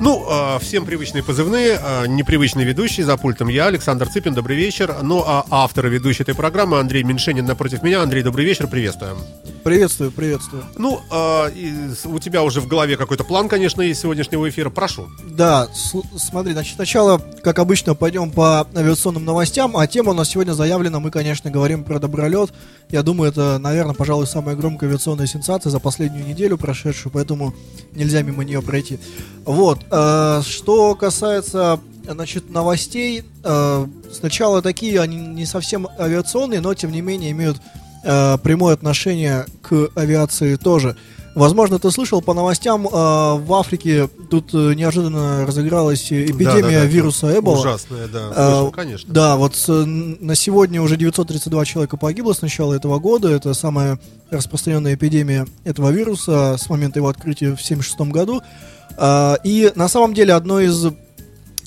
Ну, э, всем привычные позывные, э, непривычный ведущий за пультом я, Александр Цыпин, добрый вечер. Ну, а автор и ведущий этой программы Андрей Меньшенин напротив меня. Андрей, добрый вечер, приветствуем. Приветствую, приветствую. Ну, э, с- у тебя уже в голове какой-то план, конечно, из сегодняшнего эфира. Прошу. Да, смотри, значит, сначала, как обычно, пойдем по авиационным новостям, а тема у нас сегодня заявлена, мы, конечно, говорим про добролет. Я думаю, это, наверное, пожалуй, самая громкая авиационная сенсация за последнюю неделю прошедшую, поэтому нельзя мимо нее пройти. Вот, э, что касается, значит, новостей, э, сначала такие, они не совсем авиационные, но, тем не менее, имеют э, прямое отношение к авиации тоже. Возможно, ты слышал по новостям, э, в Африке тут э, неожиданно разыгралась э, эпидемия Да-да-да, вируса Эбола. Ужасная, да. Слышал, конечно. Да, вот с- н- на сегодня уже 932 человека погибло с начала этого года. Это самая распространенная эпидемия этого вируса с момента его открытия в 1976 году. А, И на самом деле одно из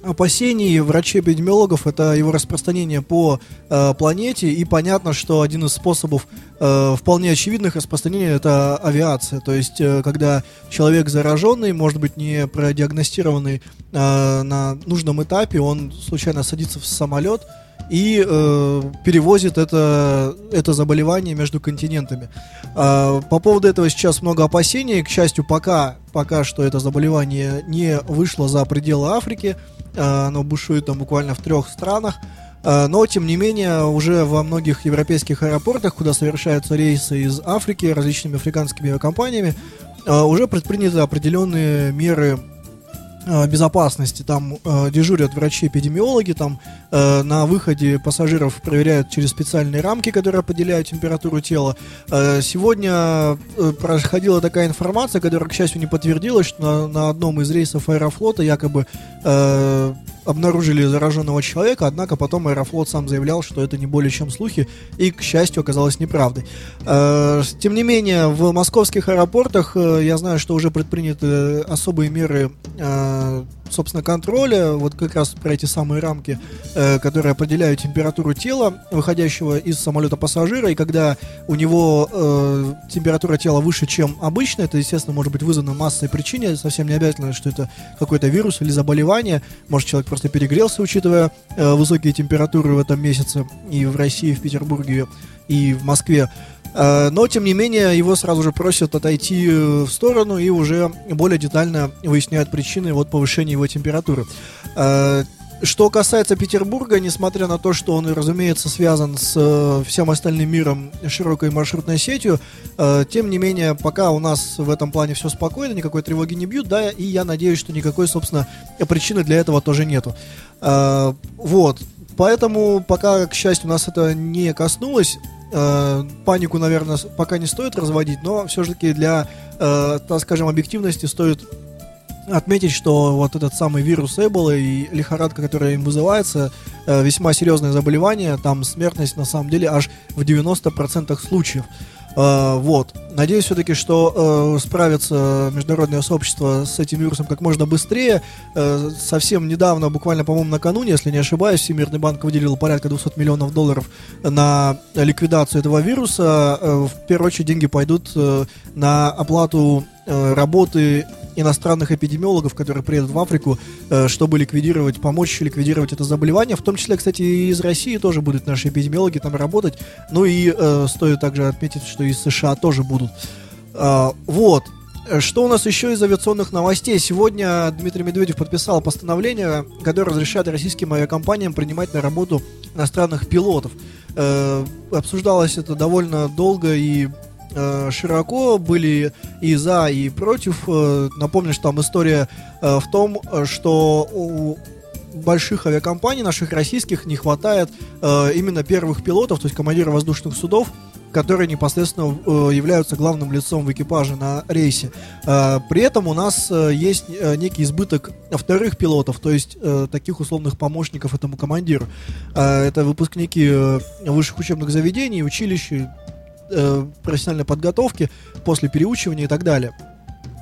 опасений врачей-эпидемиологов это его распространение по э, планете. И понятно, что один из способов э, вполне очевидных распространения это авиация, то есть э, когда человек зараженный, может быть не продиагностированный э, на нужном этапе, он случайно садится в самолет и э, перевозит это, это заболевание между континентами. А, по поводу этого сейчас много опасений. К счастью, пока, пока что это заболевание не вышло за пределы Африки. А, оно бушует там буквально в трех странах. А, но, тем не менее, уже во многих европейских аэропортах, куда совершаются рейсы из Африки различными африканскими авиакомпаниями, уже предприняты определенные меры э, безопасности. Там э, дежурят врачи-эпидемиологи, там э, на выходе пассажиров проверяют через специальные рамки, которые определяют температуру тела. Э, сегодня э, проходила такая информация, которая, к счастью, не подтвердилась, что на, на одном из рейсов Аэрофлота якобы э, обнаружили зараженного человека, однако потом Аэрофлот сам заявлял, что это не более чем слухи, и, к счастью, оказалось неправдой. Э, Тем не менее, в московских аэропортах э, я знаю, что уже предприняты особые меры, э, собственно, контроля, вот как раз про эти самые рамки, э, которые определяют температуру тела, выходящего из самолета пассажира, и когда у него э, температура тела выше, чем обычно, это, естественно, может быть вызвано массой причин, совсем не обязательно, что это какой-то вирус или заболевание, может, человек просто перегрелся, учитывая э, высокие температуры в этом месяце и в России, и в Петербурге, и в Москве. Э, Но, тем не менее, его сразу же просят отойти э, в сторону и уже более детально выясняют причины вот повышения его температуры. Э, Что касается Петербурга, несмотря на то, что он, разумеется, связан с всем остальным миром широкой маршрутной сетью, тем не менее, пока у нас в этом плане все спокойно, никакой тревоги не бьют, да, и я надеюсь, что никакой, собственно, причины для этого тоже нету. Вот. Поэтому пока, к счастью, нас это не коснулось, э, панику, наверное, пока не стоит разводить, но все-таки для, э, так скажем, объективности стоит отметить, что вот этот самый вирус Эбола и лихорадка, которая им вызывается, э, весьма серьезное заболевание, там смертность на самом деле аж в 90% случаев. Э, вот. Надеюсь все-таки, что э, справится международное сообщество с этим вирусом как можно быстрее. Э, совсем недавно, буквально, по-моему, накануне, если не ошибаюсь, Всемирный банк выделил порядка 200 миллионов долларов на ликвидацию этого вируса. Э, в первую очередь деньги пойдут э, на оплату э, работы иностранных эпидемиологов, которые приедут в Африку, э, чтобы ликвидировать, помочь ликвидировать это заболевание. В том числе, кстати, и из России тоже будут наши эпидемиологи там работать. Ну и э, стоит также отметить, что из США тоже будут. А, вот. Что у нас еще из авиационных новостей? Сегодня Дмитрий Медведев подписал постановление, которое разрешает российским авиакомпаниям принимать на работу иностранных пилотов. Э, обсуждалось это довольно долго и широко, были и за, и против. Э, напомню, что там история э, в том, э, что у больших авиакомпаний, наших российских, не хватает э, именно первых пилотов, то есть командиров воздушных судов, которые непосредственно э, являются главным лицом в экипаже на рейсе. Э, при этом у нас э, есть э, некий избыток вторых пилотов, то есть э, таких условных помощников этому командиру. Э, это выпускники э, высших учебных заведений, училищ, э, профессиональной подготовки, после переучивания и так далее.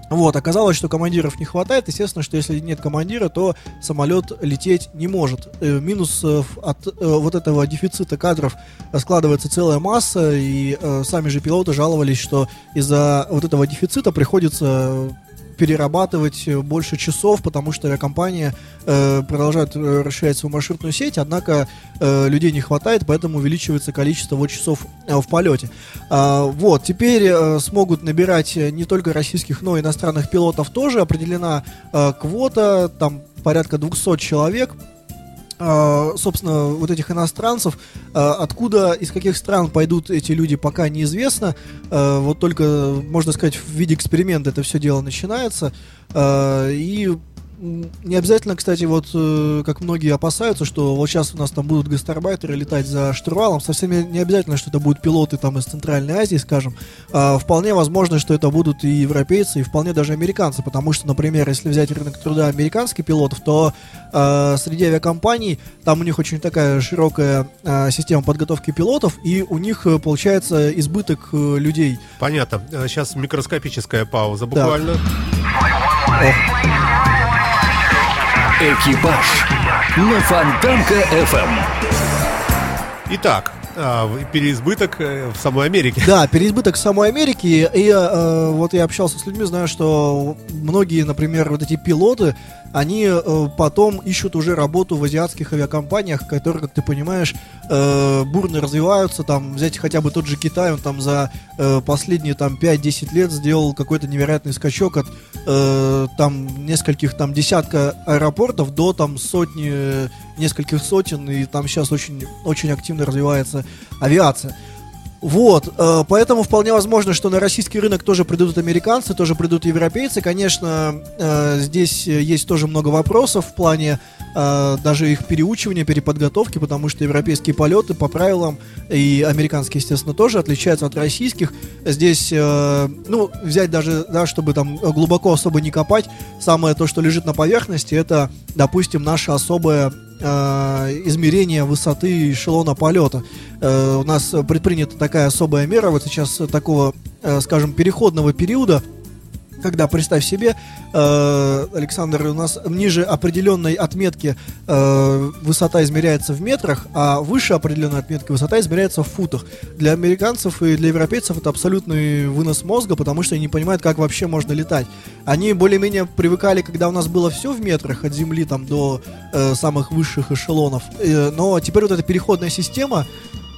Вот, оказалось, что командиров не хватает. Естественно, что если нет командира, то самолет лететь не может. Э, минус от э, вот этого дефицита кадров складывается целая масса, и э, сами же пилоты жаловались, что из-за вот этого дефицита приходится перерабатывать э, больше часов, потому что авиакомпания э, продолжает э, расширять свою маршрутную сеть, однако э, людей не хватает, поэтому увеличивается количество вот часов э, в полете. А, вот, теперь э, смогут набирать не только российских, но и иностранных пилотов тоже. Определена э, квота, там порядка 200 человек. А, собственно, вот этих иностранцев, а, откуда, из каких стран пойдут эти люди, пока неизвестно. А, вот только, можно сказать, в виде эксперимента это все дело начинается. И не обязательно, кстати, вот э, как многие опасаются, что вот сейчас у нас там будут гастарбайтеры летать за штурвалом, совсем не обязательно, что это будут пилоты там из Центральной Азии, скажем. А, вполне возможно, что это будут и европейцы, и вполне даже американцы, потому что, например, если взять рынок труда американских пилотов, то э, среди авиакомпаний там у них очень такая широкая э, система подготовки пилотов, и у них получается избыток людей. Понятно. Сейчас микроскопическая пауза Да. буквально. Экипаж на Фонтанка FM. Итак, а, в- переизбыток э, в самой Америке. Да, переизбыток самой Америки. И э, вот я общался с людьми, знаю, что многие, например, вот эти пилоты, они э, потом ищут уже работу в азиатских авиакомпаниях, которые, как ты понимаешь, э, бурно развиваются. Там взять хотя бы тот же Китай, он там за э, последние там 5-10 лет сделал какой-то невероятный скачок от э, там нескольких там десятка аэропортов до там сотни, э, нескольких сотен, и там сейчас очень, очень активно развивается авиация. Вот, э, поэтому вполне возможно, что на российский рынок тоже придут американцы, тоже придут европейцы. Конечно, э, здесь есть тоже много вопросов в плане э, даже их переучивания, переподготовки, потому что европейские полеты по правилам и американские, естественно, тоже отличаются от российских. Здесь, ну, взять даже, да, чтобы там глубоко особо не копать, самое то, что лежит на поверхности, это, допустим, наше особое э, измерение высоты эшелона полета. Э, у нас предпринята такая особая мера вот сейчас такого, э, скажем, переходного периода, когда, представь себе, э, Александр, у нас ниже определенной отметки высота измеряется в метрах, а выше определенной отметки высота измеряется в футах. Для американцев и для европейцев это абсолютный вынос мозга, потому что они не понимают, как вообще можно летать. Они более-менее привыкали, когда у нас было все в метрах от земли там до самых высших эшелонов. Но теперь вот эта переходная система,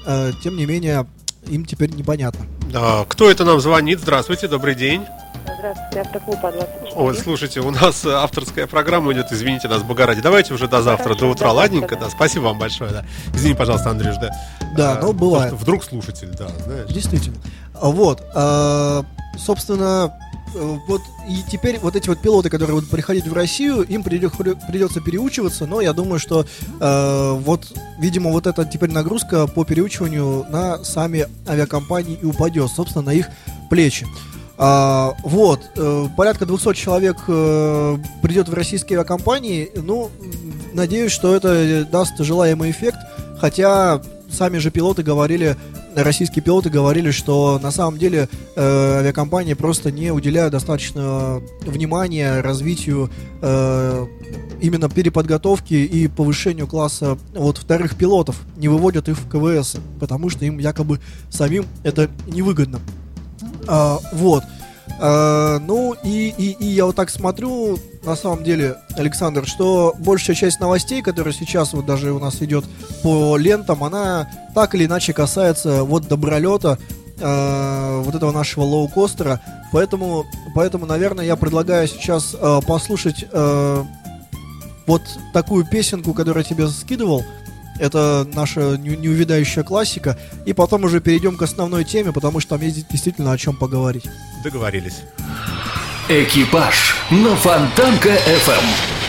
э, тем не менее, им теперь непонятно. А, Кто это нам звонит? Здравствуйте, добрый день. Здравствуйте, автоклуб А24. Ой, слушайте, у нас э, авторская программа идет, извините нас, Бога ради. Давайте уже до завтра, Хорошо, до утра, до завтра, ладненько, да. да. Спасибо вам большое, да. Извини, пожалуйста, Андрюш, да. Да, А, ну, бывает. Вдруг слушатель, да, знаешь. Действительно. Вот. а, собственно, э, вот и теперь вот эти вот пилоты, которые будут приходить в Россию, им придется переучиваться, но я думаю, что э, вот, видимо, вот эта теперь нагрузка по переучиванию на сами авиакомпании и упадет, собственно, на их плечи. А, вот, э, порядка 200 человек э, придет в российские авиакомпании. Ну, надеюсь, что это даст желаемый эффект. Хотя сами же пилоты говорили, российские пилоты говорили, что на самом деле э, авиакомпании просто не уделяют достаточно внимания развитию именно переподготовки и повышению класса вот вторых пилотов, не выводят их в КВС, потому что им якобы самим это невыгодно. А, вот. А, ну и, и, и я вот так смотрю, на самом деле, Александр, что большая часть новостей, которая сейчас вот даже у нас идет по лентам, она так или иначе касается вот добролета, а, вот этого нашего лоукостера. Поэтому, поэтому, наверное, я предлагаю сейчас а, послушать а, вот такую песенку, которую я тебе скидывал. Это наша не- неувядающая классика. И потом уже перейдем к основной теме, потому что там есть действительно о чем поговорить. Договорились. Экипаж на Фонтанка FM.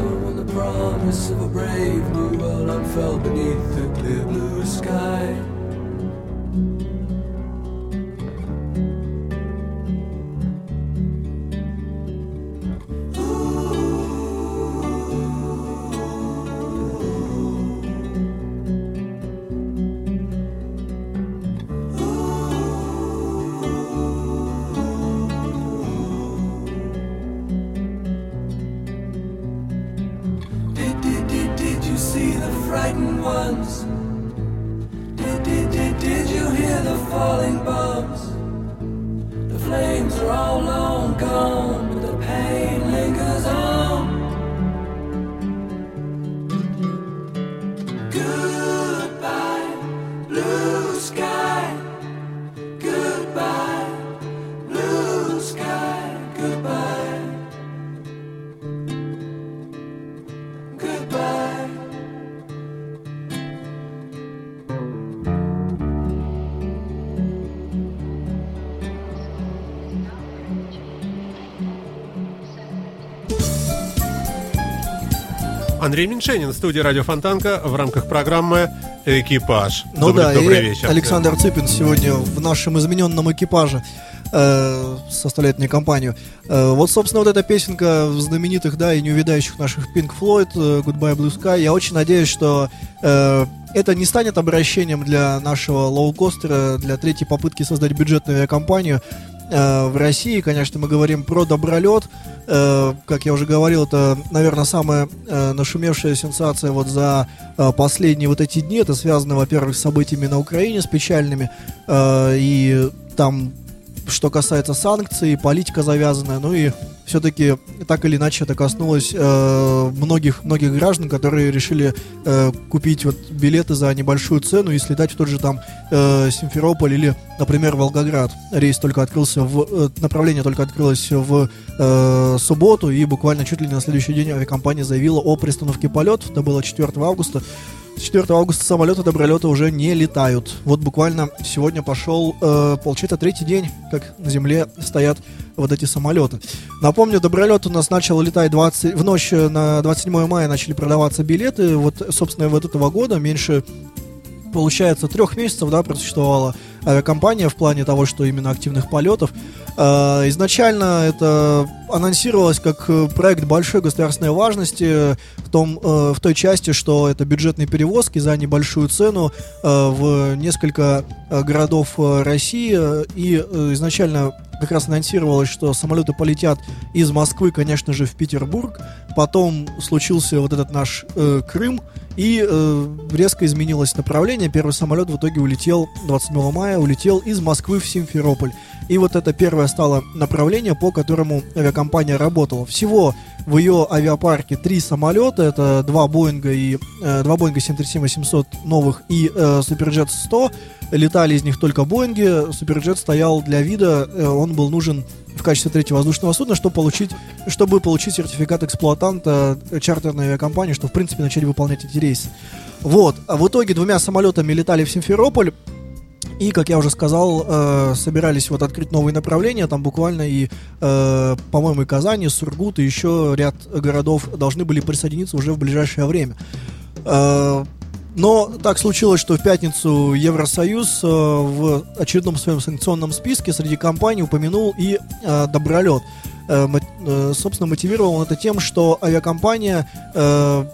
When the promise of a brave new world unfurled beneath the clear blue sky? Андрей Меньшенин в студии Радио Фонтанка в рамках программы «Экипаж». Ну добрый, да, добрый и вечер. Александр Цыпин сегодня в нашем измененном экипаже э, составляет мне компанию. Э, вот, собственно, вот эта песенка знаменитых, да, и неувидающих наших Pink Floyd э, «Goodbye Blue Sky». Я очень надеюсь, что э, это не станет обращением для нашего лоукостера, для третьей попытки создать бюджетную авиакомпанию. Э, в России, конечно, мы говорим про добролет. Э, как я уже говорил, это, наверное, самая э, нашумевшая сенсация вот за э, последние вот эти дни. Это связано, во-первых, с событиями на Украине, с печальными. Э, и там, что касается санкций, политика завязанная, ну и все-таки так или иначе это коснулось э, многих многих граждан, которые решили э, купить вот билеты за небольшую цену и слетать в тот же там э, Симферополь или, например, Волгоград. Рейс только открылся в э, направление только открылось в э, субботу и буквально чуть ли не на следующий день авиакомпания заявила о приостановке полетов. Это было 4 августа. С 4 августа самолеты добролета уже не летают. Вот буквально сегодня пошел, э, получается, третий день, как на земле стоят вот эти самолеты. Напомню, добролет у нас начал летать 20, в ночь на 27 мая начали продаваться билеты. Вот, собственно, вот этого года меньше получается, трех месяцев, да, просуществовала авиакомпания в плане того, что именно активных полетов. Э, изначально это анонсировалось как э, проект большой государственной важности в, том, э, в той части, что это бюджетные перевозки за небольшую цену в несколько городов России. И изначально как раз анонсировалось, что самолеты полетят из Москвы, конечно же, в Петербург. Потом случился вот этот наш э, Крым, и э, резко изменилось направление. Первый самолет в итоге улетел 27 мая, улетел из Москвы в Симферополь. И вот это первое стало направление, по которому авиакомпания работала. Всего в ее авиапарке три самолета, это два Боинга и э, два Боинга 737-800 новых и э, Суперджет 100. Летали из них только Боинги. Суперджет стоял для вида, э, он был нужен в качестве третьего воздушного судна, чтобы получить, чтобы получить сертификат эксплуатанта чартерной авиакомпании, чтобы, в принципе, начать выполнять эти рейсы. Вот. А в итоге двумя самолетами летали в Симферополь. И, как я уже сказал, э, собирались вот открыть новые направления. Там буквально и, э, по-моему, и Казань, и Сургут, и еще ряд городов должны были присоединиться уже в ближайшее время. Э, но так случилось, что в пятницу Евросоюз э, в очередном своем санкционном списке среди компаний упомянул и э, Добролет. Э, э, собственно, мотивировал он это тем, что авиакомпания э,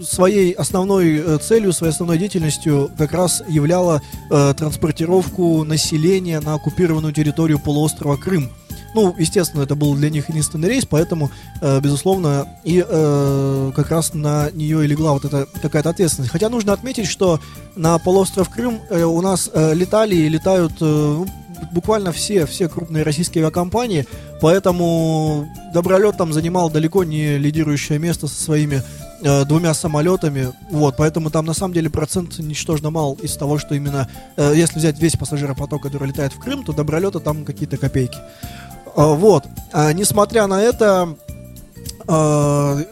своей основной э, целью, своей основной деятельностью как раз являла э, транспортировку населения на оккупированную территорию полуострова Крым. Ну, естественно, это был для них единственный рейс, поэтому, э, безусловно, и э, как раз на нее и легла вот эта какая-то ответственность. Хотя нужно отметить, что на полуостров Крым э, у нас э, летали и летают э, ну, буквально все, все крупные российские авиакомпании, поэтому Добролет там занимал далеко не лидирующее место со своими э, двумя самолетами, вот, поэтому там на самом деле процент ничтожно мал из того, что именно, э, если взять весь пассажиропоток, который летает в Крым, то Добролета там какие-то копейки. А, Вот. А, несмотря на это, Э,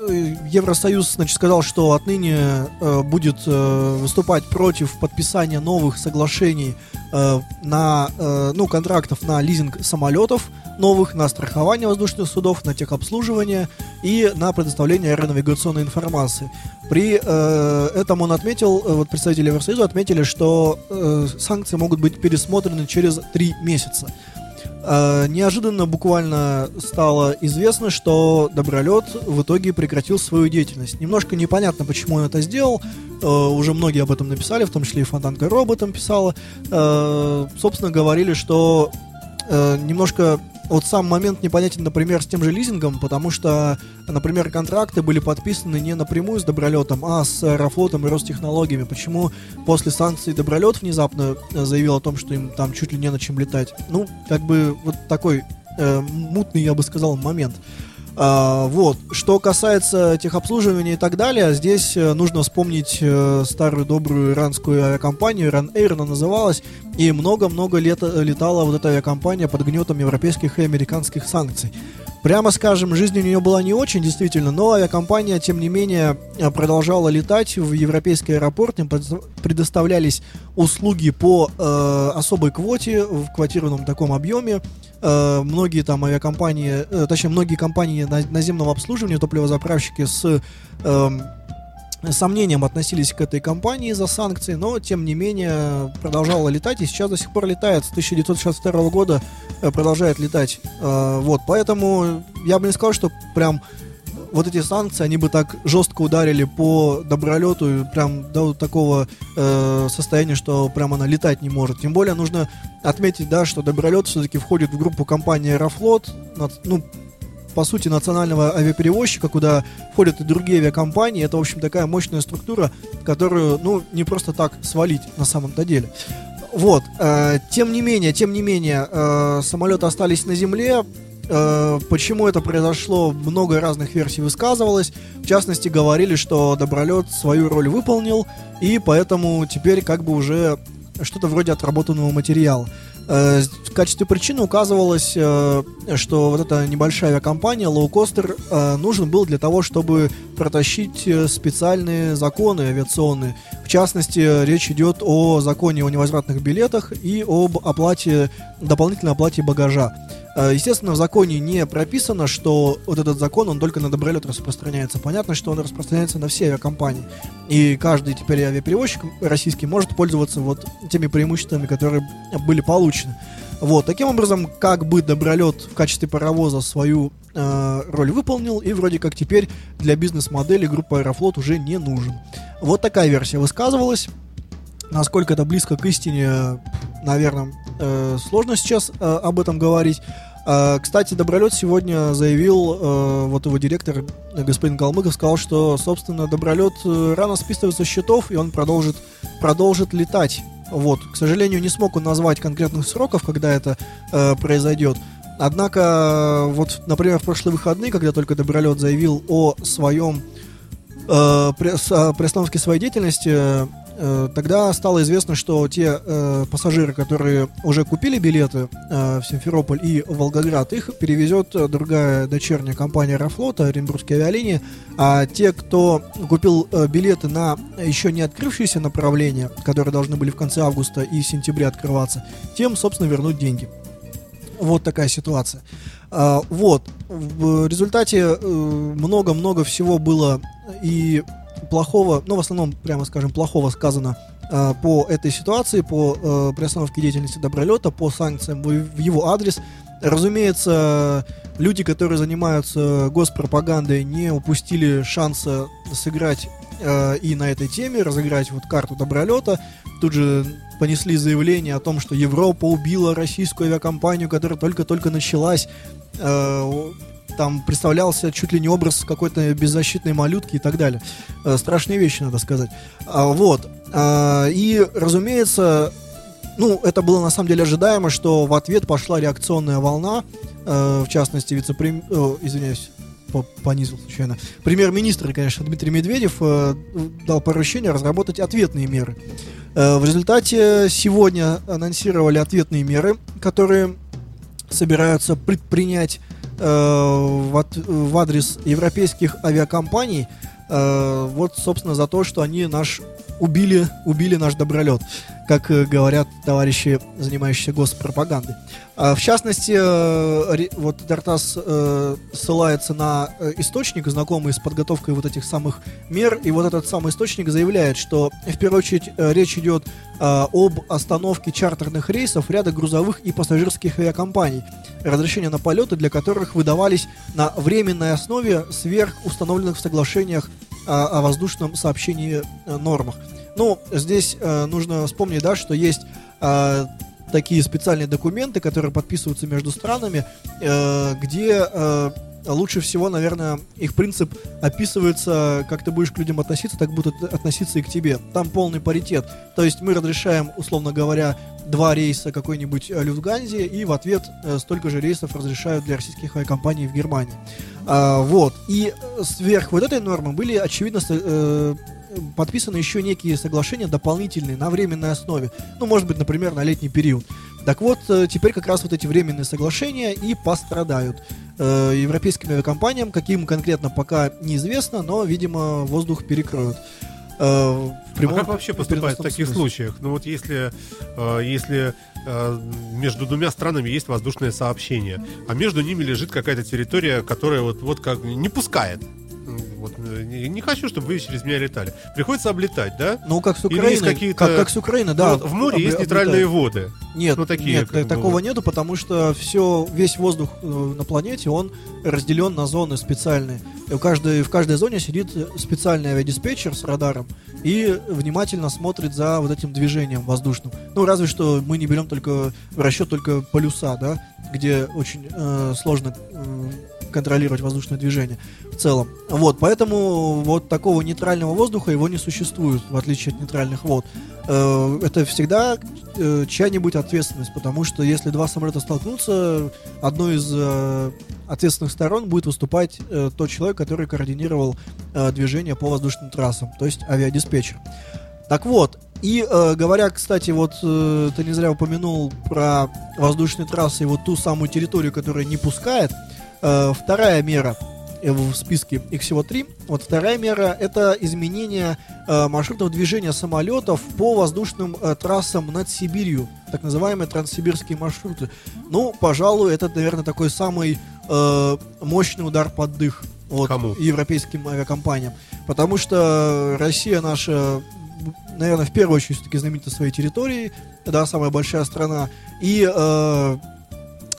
Евросоюз, значит, сказал, что отныне будет э, выступать против подписания новых соглашений э, на, э, ну, контрактов на лизинг самолетов новых, на страхование воздушных судов, на техобслуживание и на предоставление аэронавигационной информации. При этом он отметил, вот представители Евросоюза отметили, что санкции могут быть пересмотрены через три месяца. Э, неожиданно буквально стало известно, что Добролет в итоге прекратил свою деятельность. Немножко непонятно, почему он это сделал. Э, уже многие об этом написали, в том числе и Фонтанка Роботом писала. Э, собственно, говорили, что немножко вот сам момент непонятен, например, с тем же лизингом, потому что, например, контракты были подписаны не напрямую с Добролетом, а с Аэрофлотом и Ростехнологиями. Почему после санкций Добролет внезапно э, заявил о том, что им там чуть ли не на чем летать? Ну, как бы вот такой э, мутный, я бы сказал, момент. А, вот. Что касается техобслуживания и так далее, здесь э, нужно вспомнить э, старую добрую иранскую авиакомпанию, Иран Air она называлась, и много-много лет э, летала вот эта авиакомпания под гнетом европейских и американских санкций. Прямо скажем, жизнь у нее была не очень, действительно, но авиакомпания, тем не менее, э, продолжала летать в европейский аэропорт, им предо- предоставлялись услуги по э, особой квоте, в квотированном таком объеме. Э, многие там авиакомпании, э, точнее, многие компании на- наземного обслуживания, топливозаправщики с эм, сомнением относились к этой компании за санкции, но тем не менее продолжала летать и сейчас до сих пор летает. С 1962 года э, продолжает летать. Э, Вот, поэтому я бы не сказал, что прям вот эти санкции, они бы так жестко ударили по добролету, прям до такого э, состояния, что прям она летать не может. Тем более нужно отметить, да, что добролет все-таки входит в группу компании Аэрофлот, ну, по сути, национального авиаперевозчика, куда входят и другие авиакомпании. Это, в общем, такая мощная структура, которую, ну, не просто так свалить на самом-то деле. Вот. э, тем не менее, тем не менее, э, самолеты остались на земле. Э, почему это произошло, много разных версий высказывалось. В частности, говорили, что Добролет свою роль выполнил, и поэтому теперь как бы уже что-то вроде отработанного материала. Э, В качестве причины указывалось, э, что вот эта небольшая авиакомпания, лоукостер, э, нужен был для того, чтобы протащить специальные законы авиационные. В частности, речь идет о законе о невозвратных билетах и об оплате, дополнительной оплате багажа. Естественно, в законе не прописано, что вот этот закон, он только на добролет распространяется. Понятно, что он распространяется на все авиакомпании. И каждый теперь авиаперевозчик российский может пользоваться вот теми преимуществами, которые были получены. Вот, таким образом, как бы добролет в качестве паровоза свою э, роль выполнил, и вроде как теперь для бизнес-модели группа Аэрофлот уже не нужен. Вот такая версия высказывалась. Насколько это близко к истине, наверное, э, сложно сейчас э, об этом говорить. Э, Кстати, Добролет сегодня заявил, э, вот его директор, господин Калмыков, сказал, что, собственно, Добролет э, рано списывается со счетов, и он продолжит, продолжит летать. Вот. К сожалению, не смог он назвать конкретных сроков, когда это э, произойдет. Однако, вот, например, в прошлые выходные, когда только Добролет заявил о своем э, пресс- о приостановке своей деятельности, тогда стало известно, что те э, пассажиры, которые уже купили билеты э, в Симферополь и в Волгоград, их перевезет э, другая дочерняя компания Аэрофлота, Оренбургские авиалинии, а те, кто купил э, билеты на еще не открывшиеся направления, которые должны были в конце августа и сентября открываться, тем, собственно, вернуть деньги. Вот такая ситуация. А, вот. В результате э, много-много всего было и плохого, ну, в основном, прямо скажем, плохого сказано а, по этой ситуации, по э, приостановке деятельности Добролета, по санкциям в в его адрес. Разумеется, люди, которые занимаются госпропагандой, не упустили шанса сыграть э, и на этой теме, разыграть вот карту Добролета. Тут же понесли заявление о том, что Европа убила российскую авиакомпанию, которая только-только началась. Э, там представлялся чуть ли не образ какой-то беззащитной малютки и так далее. Э, страшные вещи, надо сказать. А, вот. А, и, разумеется, ну, это было на самом деле ожидаемо, что в ответ пошла реакционная волна, э, в частности, вице-премьер, извиняюсь, по- понизил случайно. Премьер-министр, конечно, Дмитрий Медведев э, дал поручение разработать ответные меры. Э, в результате сегодня анонсировали ответные меры, которые собираются предпринять э, в, от- в адрес европейских авиакомпаний, э, вот, собственно, за то, что они наш убили, убили наш добролет, как э, говорят товарищи, занимающиеся госпропагандой. А, в частности, э, вот Дартас э, ссылается на источник, знакомый с подготовкой вот этих самых мер, и вот этот самый источник заявляет, что в первую очередь речь идет об остановке чартерных рейсов ряда грузовых и пассажирских авиакомпаний, разрешения на полеты для которых выдавались на временной основе сверх установленных в соглашениях о воздушном сообщении э, нормах. Ну, здесь э, нужно вспомнить, да, что есть э, такие специальные документы, которые подписываются между странами, где лучше всего, наверное, их принцип описывается, как ты будешь к людям относиться, так будут относиться и к тебе. Там полный паритет. То есть мы разрешаем, условно говоря, два рейса какой-нибудь э, Люфтганзе, и в ответ э, столько же рейсов разрешают для российских авиакомпаний в Германии. А, вот. И э, сверх вот этой нормы были, очевидно, э, подписаны еще некие соглашения дополнительные на временной основе. Ну, может быть, например, на летний период. Так вот, э, теперь как раз вот эти временные соглашения и пострадают э, европейским авиакомпаниям. Каким конкретно пока неизвестно, но, видимо, воздух перекроют. Э, в прямом а как вообще и поступают в переносном таких смысле. случаях? Ну вот если, э, если э, между двумя странами есть воздушное сообщение, а между ними лежит какая-то территория, которая вот, вот как не пускает. Вот, э, не, не хочу, чтобы вы через меня летали. Приходится облетать, да? Ну, как с Или есть какие-то- как, как с Украиной, да. Ну, вот в море обли- есть облетают. нейтральные воды. Нет, Ну, такие, нет, как такого вот. нету, потому что все, весь воздух э, на планете, он разделен на зоны специальные. И у каждой, в каждой зоне сидит специальный авиадиспетчер с радаром и внимательно смотрит за вот этим движением воздушным. Ну, разве что мы не берем только в расчет только полюса, да, где очень э, сложно э, контролировать воздушное движение в целом. Вот, поэтому вот такого нейтрального воздуха его не существует, в отличие от нейтральных вод. Э, это всегда э, чья-нибудь ответственность, потому что если два самолета столкнутся, одной из э, ответственных сторон будет выступать тот человек, который координировал движение по воздушным трассам, то есть авиадиспетчер. Так вот, и э, говоря, кстати, вот э, ты не зря упомянул про воздушные трассы и вот ту самую территорию, которая не пускает, вторая мера э, в списке, их всего три. Вот вторая мера это изменение э, маршрутов движения самолетов по воздушным э, трассам над Сибирью, так называемые транссибирские маршруты. Ну, пожалуй, это, наверное, такой самый э, мощный удар под дых вот, Кому? европейским авиакомпаниям. Потому что Россия наша, наверное, в первую очередь все-таки знаменита своей территорией, да, самая большая страна. И э,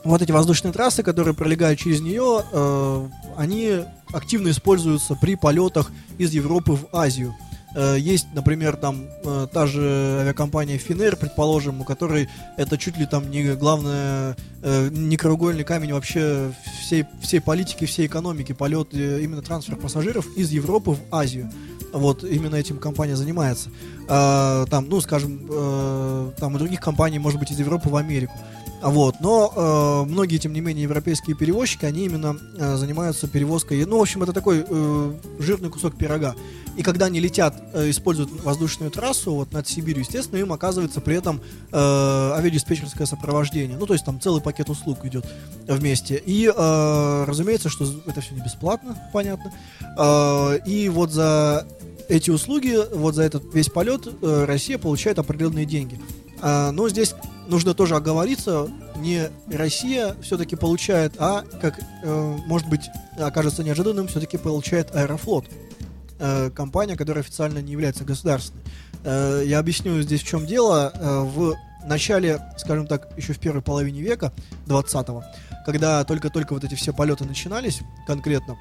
вот эти воздушные трассы, которые пролегают через нее, э, они активно используются при полетах из Европы в Азию. Э, Есть, например, там э, та же авиакомпания Finnair, предположим, у которой это чуть ли там не главное, э, не краеугольный камень вообще всей, всей политики, всей экономики, полет, э, именно трансфер пассажиров из Европы в Азию. Вот именно этим компания занимается. А, там, ну, скажем, э, там у других компаний, может быть, из Европы в Америку. А Вот, но э, многие, тем не менее, европейские перевозчики, они именно э, занимаются перевозкой. Ну, в общем, это такой э, жирный кусок пирога. И когда они летят, э, используют воздушную трассу вот над Сибирью, естественно, им оказывается при этом э, авиадиспетчерское сопровождение. Ну, то есть там целый пакет услуг идет вместе. И, э, разумеется, что это все не бесплатно, понятно. Э, и вот за эти услуги, вот за этот весь полет э, Россия получает определенные деньги. А, но здесь нужно тоже оговориться, не Россия все-таки получает, а, как э, может быть окажется неожиданным, все-таки получает Аэрофлот. Э, компания, которая официально не является государственной. Я объясню здесь в чем дело. В начале, скажем так, еще в первой половине века 20-го, когда только-только вот эти все полеты начинались конкретно,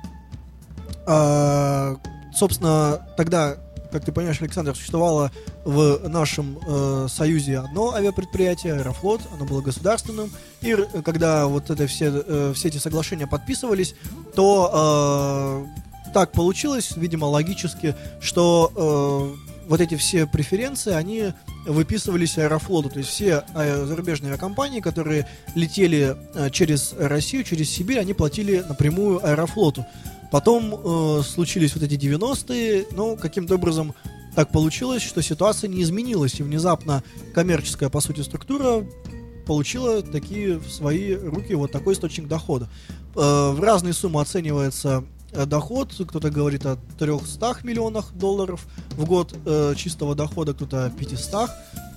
собственно, тогда, как ты понимаешь, Александр, существовало в нашем э, союзе одно авиапредприятие, Аэрофлот, оно было государственным, и когда вот это все, э, все эти соглашения подписывались, то э, так получилось, видимо, логически, что э, вот эти все преференции, они выписывались Аэрофлоту, то есть все э, зарубежные авиакомпании, которые летели э, через Россию, через Сибирь, они платили напрямую Аэрофлоту. Потом э, случились вот эти 90-е, но каким-то образом так получилось, что ситуация не изменилась, и внезапно коммерческая, по сути, структура получила такие в свои руки вот такой источник дохода. Э, в разные суммы оценивается э, доход. Кто-то говорит о 300 миллионах долларов в год э, чистого дохода, кто-то о 500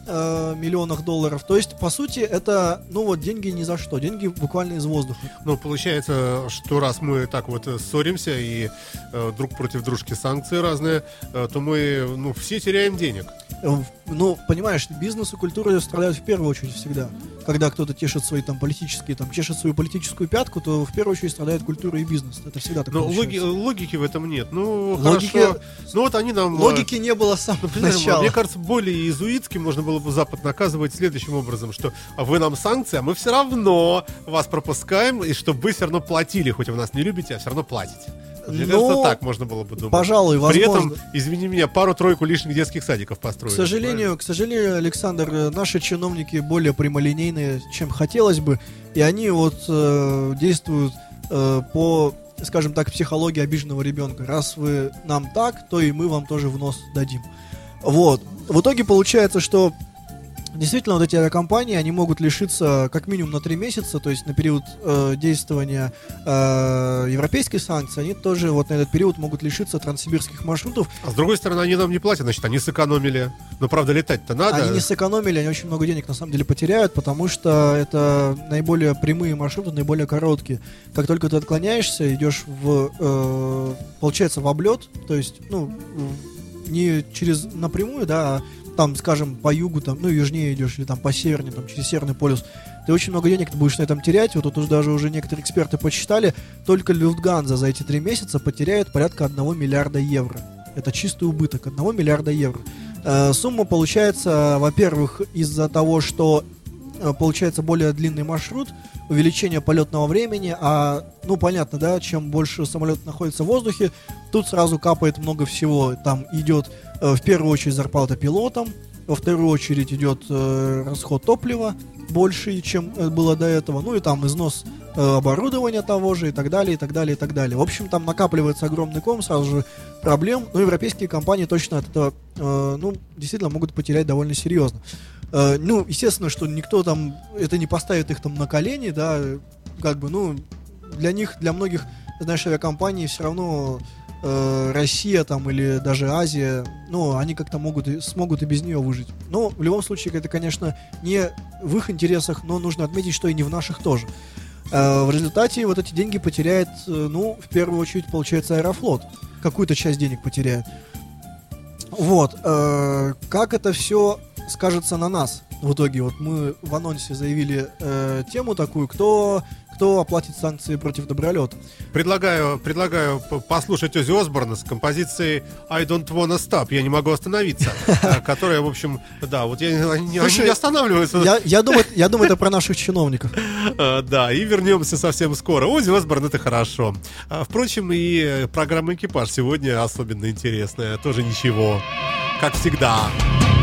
э, миллионах долларов. То есть, по сути, это, ну вот, деньги ни за что. Деньги буквально из воздуха. Ну, получается, что раз мы так вот э, ссоримся и э, друг против дружки санкции разные, э, то мы, ну, все теряем денег. Э, Ну, понимаешь, бизнес и культура страдают в первую очередь всегда. Когда кто-то тешит свои там политические, там, чешет свою политическую пятку, то в первую очередь страдает культура и бизнес. Это всегда так Но получается. логи- логики в этом нет. Ну, Логики- хорошо. Ну, вот они нам... э, Логики не было с самого начала. Мне кажется, более иезуитски можно было бы Запад наказывать следующим образом, что а вы нам санкции, а мы все равно вас пропускаем, и чтобы вы все равно платили, хоть вы нас не любите, а все равно платите. Мне Ну, кажется, так можно было бы думать. пожалуй, При этом, возможно. извини меня, пару-тройку лишних детских садиков построили. К сожалению, к сожалению, Александр, э, наши чиновники более прямолинейные, чем хотелось бы, и они вот э, действуют э, по, скажем так, психологии обиженного ребенка. Раз вы нам так, то и мы вам тоже в нос дадим. Вот. В итоге получается, что действительно вот эти авиакомпании, они могут лишиться как минимум на три месяца, то есть на период э, действования э, европейской санкции, они тоже вот на этот период могут лишиться транссибирских маршрутов, А с другой стороны, они нам не платят, значит, они сэкономили. Но, правда, летать-то надо. Они не сэкономили, они очень много денег на самом деле потеряют, потому что это наиболее прямые маршруты, наиболее короткие. Как только ты отклоняешься, идешь в, э, получается, в облет, то есть, ну, не через напрямую, да, а там, скажем, по югу, там, ну, южнее идешь, или там по севернее, там, через Северный полюс, ты очень много денег ты будешь на этом терять. Вот тут уже даже уже некоторые эксперты посчитали, только Люфтганза за эти три месяца потеряет порядка 1 миллиарда евро. Это чистый убыток 1 миллиарда евро. Э, Сумма получается, во-первых, из-за того, что э, получается более длинный маршрут, увеличение полетного времени, а, ну, понятно, да, чем больше самолет находится в воздухе, тут сразу капает много всего. Там идет, в первую очередь, зарплата пилотам, во вторую очередь идет э, расход топлива больше, чем э, было до этого, ну и там износ э, оборудования того же и так далее, и так далее, и так далее. В общем, там накапливается огромный ком сразу же проблем, но европейские компании точно от этого, э, ну, действительно могут потерять довольно серьезно. Э, ну, естественно, что никто там, это не поставит их там на колени, да, э, как бы, ну, для них, для многих, знаешь, авиакомпаний все равно э, Россия там или даже Азия, ну, они как-то могут смогут и без нее выжить. Но в любом случае это, конечно, не в их интересах, но нужно отметить, что и не в наших тоже. Э, в результате вот эти деньги потеряет, э, ну, в первую очередь, получается, Аэрофлот. Какую-то часть денег потеряет. Вот. как это все скажется на нас в итоге? Вот мы в анонсе заявили э, тему такую, кто, кто оплатит санкции против добролета. Предлагаю, предлагаю послушать Ози Осборна с композицией I don't wanna stop, я не могу остановиться, э, которая, в общем, да, вот я, не останавливаются. Я, думаю, я думаю, это про наших чиновников. Э, Да, и вернемся совсем скоро. Ози Осборн это хорошо. А, Впрочем, и э, программа «Экипаж» сегодня особенно интересная. Тоже ничего. Как всегда. I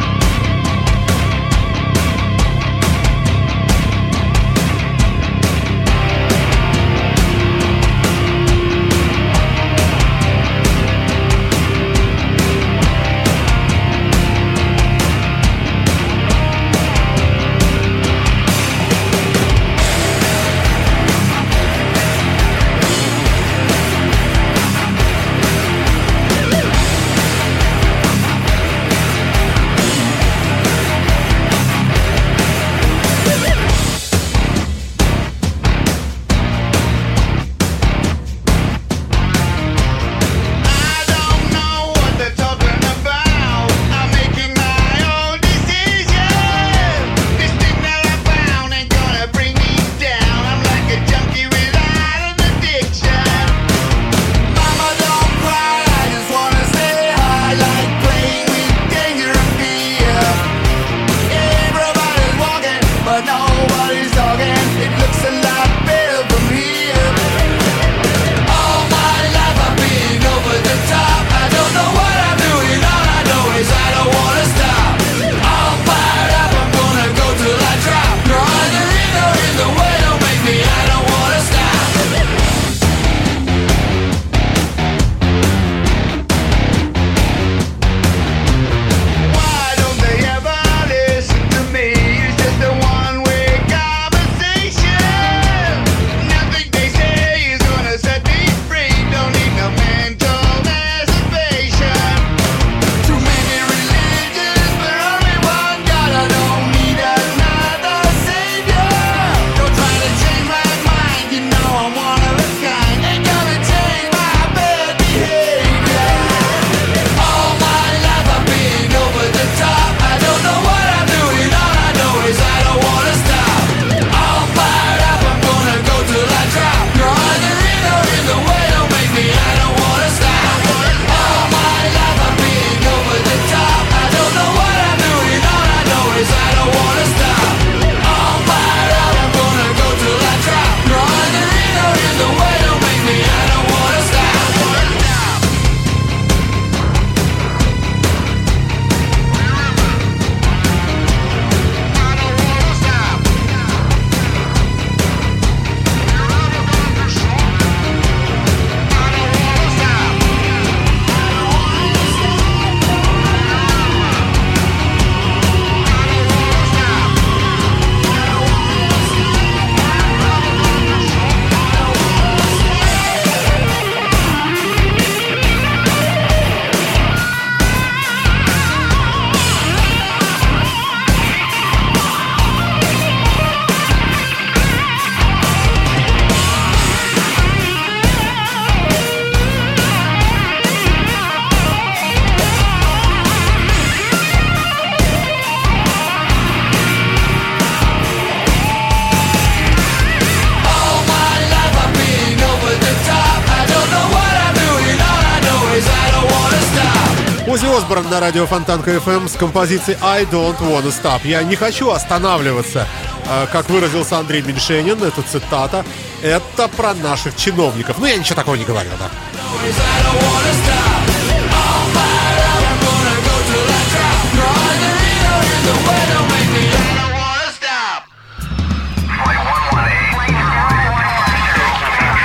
на радио Фонтанка FM с композицией I Don't Wanna Stop. Я не хочу останавливаться, э, как выразился Андрей Меньшенин, это цитата. Это про наших чиновников. Ну, я ничего такого не говорил, да.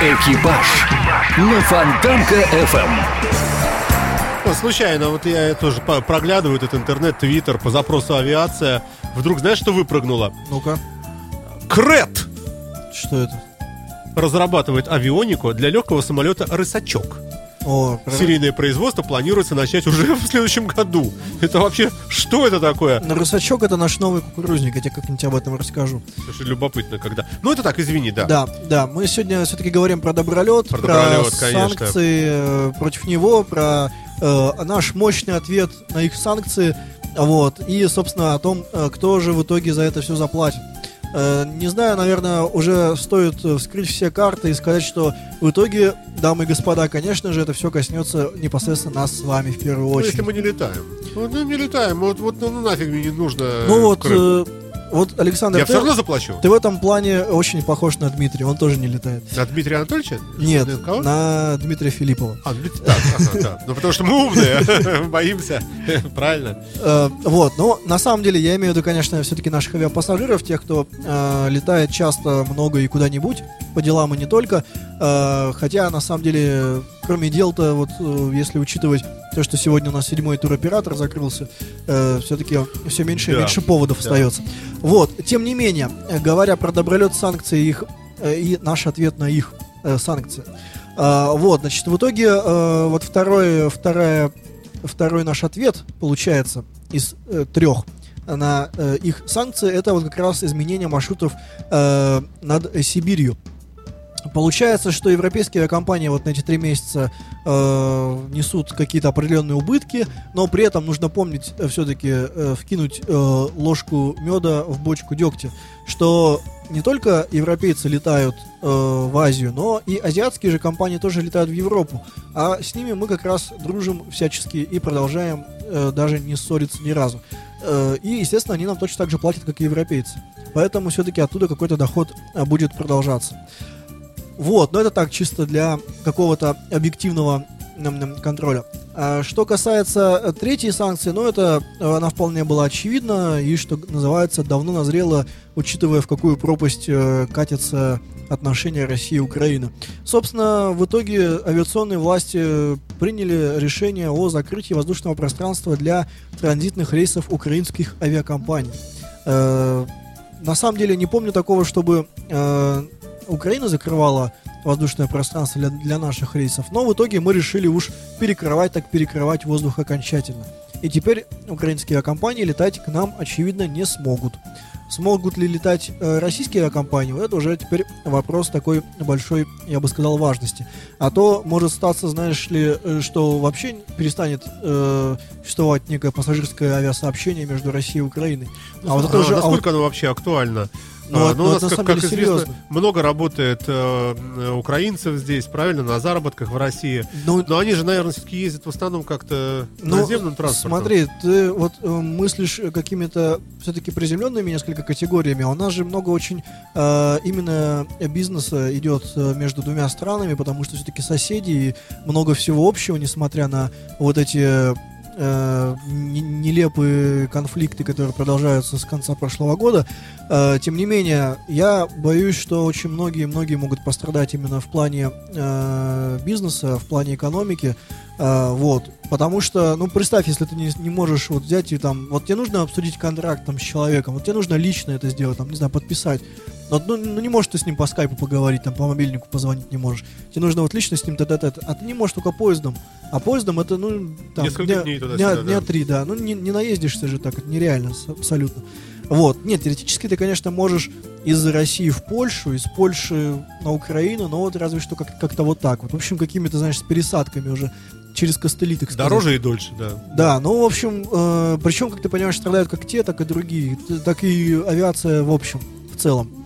Экипаж на Фонтанка FM. Ну, Случайно, вот я тоже проглядываю этот интернет, твиттер по запросу авиация. Вдруг знаешь, что выпрыгнуло? Ну-ка, Крет что это? разрабатывает авионику для легкого самолета «Рысачок». О, про- Серийное производство планируется начать уже в следующем году. Это вообще, что это такое? На рысачок это наш новый кукурузник, я тебе как-нибудь об этом расскажу. Слушай, любопытно, когда. Ну, это так, извини, да. Да, да, мы сегодня все-таки говорим про добролет, Про про, добролет, конечно. санкции э, против него, про э, наш мощный ответ на их санкции, вот, и, собственно, о том, э, кто же в итоге за это все заплатит. Э, Не знаю, наверное, уже стоит вскрыть все карты и сказать, что в итоге, дамы и господа, конечно же, это все коснется непосредственно нас с вами в первую Ну, очередь. если мы не летаем. Ну, ну, не летаем. Вот, вот ну, нафиг мне не нужно. Ну вот, э, вот, Александр, Я ты, все равно заплачу. ты в этом плане очень похож на Дмитрия, он тоже не летает. На Дмитрия Анатольевича? Нет, На на Дмитрия Филиппова. А, Дмитрий, так, ага, да. Ну, потому что мы умные, боимся. Правильно. Э, вот, но на самом деле я имею в виду, конечно, все-таки наших авиапассажиров, тех, кто э, летает часто, много и куда-нибудь, по делам и не только. Э, хотя, на самом деле, кроме дел-то, вот э, если учитывать то, что сегодня у нас седьмой туроператор закрылся, все-таки все меньше и Да, меньше поводов да. остается. Вот, тем не менее, э, говоря про добролет санкций их, э, и наш ответ на их э, санкции. А, вот, значит, в итоге э, вот второй, вторая, второй наш ответ получается из э, трех на э, их санкции, это вот как раз изменение маршрутов э, над э, Сибирью. Получается, что европейские авиакомпании вот на эти три месяца э, несут какие-то определенные убытки, но при этом нужно помнить все-таки вкинуть э, ложку меда в бочку дегтя, что не только европейцы летают э, в Азию, но и азиатские же компании тоже летают в Европу, а с ними мы как раз дружим всячески и продолжаем э, даже не ссориться ни разу. Э, и, естественно, они нам точно так же платят, как и европейцы. Поэтому все-таки оттуда какой-то доход э, будет продолжаться. Вот, но это так, чисто для какого-то объективного м, м, контроля. А что касается э, третьей санкции, ну это э, она вполне была очевидна и, что называется, давно назрела, учитывая, в какую пропасть э, катятся отношения России и Украины. Собственно, в итоге авиационные власти приняли решение о закрытии воздушного пространства для транзитных рейсов украинских авиакомпаний. На самом деле не помню такого, чтобы Украина закрывала воздушное пространство для, для наших рейсов, но в итоге мы решили уж перекрывать так перекрывать воздух окончательно. И теперь украинские авиакомпании летать к нам, очевидно, не смогут. Смогут ли летать э, российские авиакомпании, вот это уже теперь вопрос такой большой, я бы сказал, важности. А то может статься, знаешь ли, э, что вообще перестанет э, существовать некое пассажирское авиасообщение между Россией и Украиной. А вот это А уже... а вот- насколько оно вообще актуально? Ну, А, вот- ну, у нас, на как, как известно, серьезно. много работает э, э, украинцев здесь, правильно, на заработках в России. ну, Но они же, наверное, все-таки ездят в основном как-то Ну, наземным транспортом. Смотри, ты вот э, мыслишь какими-то все-таки приземленными несколько категориями, а у нас же много очень э, именно бизнеса идет э, между двумя странами, потому что все-таки соседи и много всего общего, несмотря на вот эти э, нелепые конфликты, которые продолжаются с конца прошлого года. Э, тем не менее, я боюсь, что очень многие многие могут пострадать именно в плане э, бизнеса, в плане экономики. Э, вот. Потому что, ну, представь, если ты не, не можешь вот взять и там, вот тебе нужно обсудить контракт там с человеком, вот тебе нужно лично это сделать, там, не знаю, подписать. Но, ну, ну, не можешь ты с ним по скайпу поговорить, там, по мобильнику позвонить не можешь. Тебе нужно вот лично с ним тет тет А ты не можешь только поездом. А поездом это, ну, там, Несколько дня, дней туда-сюда, дня, дня да. три, да. Ну, не, не наездишься же так, это нереально абсолютно. Вот. Нет, теоретически ты, конечно, можешь из России в Польшу, из Польши на Украину, но вот разве что как- как-то вот так вот. В общем, какими-то, знаешь, с пересадками уже через костыли, так сказать. Дороже и дольше, да. Да, ну, в общем, э, причем, как ты понимаешь, страдают как те, так и другие, так и авиация в общем, в целом.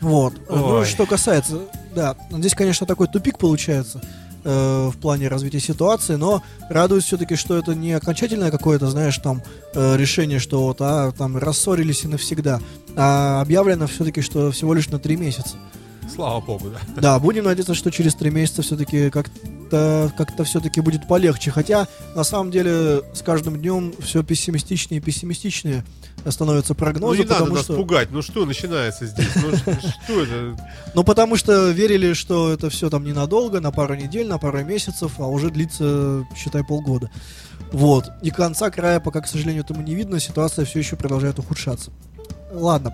Вот. Ну, Ой. что касается, да, здесь, конечно, такой тупик получается. э, в плане развития ситуации, но радует все-таки, что это не окончательное какое-то, знаешь, там э, решение, что вот, а, там рассорились и навсегда, а объявлено все-таки, что всего лишь на три месяца. Слава богу, да. Да, будем надеяться, что через три месяца все-таки как-то как-то все-таки будет полегче. Хотя, на самом деле, с каждым днем все пессимистичнее и пессимистичнее становятся Ну прогнозы, не надо потому нас что... пугать. Ну что начинается здесь? Ну ш- что это? Ну, потому что верили, что это все там ненадолго, на пару недель, на пару месяцев, а уже длится, считай, полгода. Вот. И конца края пока, к сожалению, этому не видно, ситуация все еще продолжает ухудшаться. Ладно.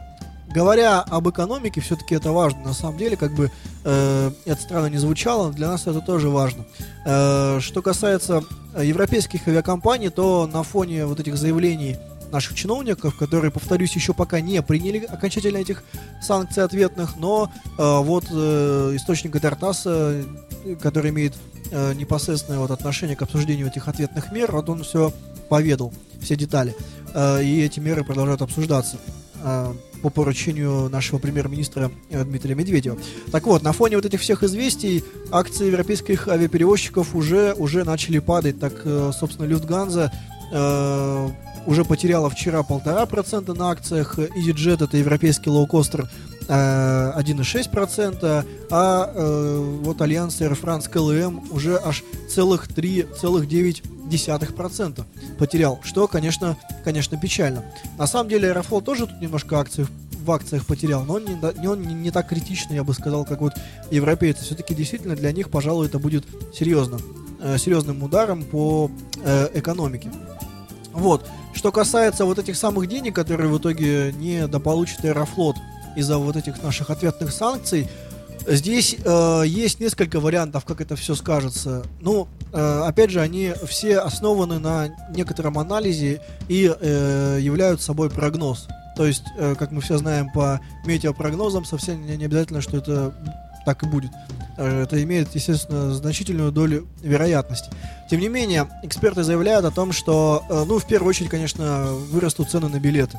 Говоря об экономике, все-таки это важно. На самом деле, как бы э, это странно не звучало, для нас это тоже важно. Э, что касается э, европейских авиакомпаний, то на фоне вот этих заявлений наших чиновников, которые, повторюсь, еще пока не приняли окончательно этих санкций ответных, но э, вот э, источник от Артаса, э, который имеет э, непосредственное вот отношение к обсуждению этих ответных мер, вот он все поведал, все детали. Э, и эти меры продолжают обсуждаться э, по поручению нашего премьер-министра э, Дмитрия Медведева. Так вот, на фоне вот этих всех известий акции европейских авиаперевозчиков уже, уже начали падать. Так, э, собственно, Люфтганза э, уже потеряла вчера полтора процента на акциях. EasyJet, это европейский лоукостер, э, 1,6%, а э, вот Альянс Air France KLM уже аж целых 3,9% потерял, что, конечно, конечно, печально. На самом деле Аэрофлот тоже тут немножко акций в акциях потерял, но он не- он не, не так критично, я бы сказал, как вот европейцы. Все-таки действительно для них, пожалуй, это будет серьезно, э, серьезным ударом по э, экономике. Вот. Что касается вот этих самых денег, которые в итоге не дополучит Аэрофлот из-за вот этих наших ответных санкций, здесь э, есть несколько вариантов, как это все скажется. Ну, э, опять же, они все основаны на некотором анализе и э, являются собой прогноз. То есть, э, как мы все знаем по метеопрогнозам, совсем не, не обязательно, что это так и будет. Э, Это имеет, естественно, значительную долю вероятности. Тем не менее, эксперты заявляют о том, что, э, ну, в первую очередь, конечно, вырастут цены на билеты.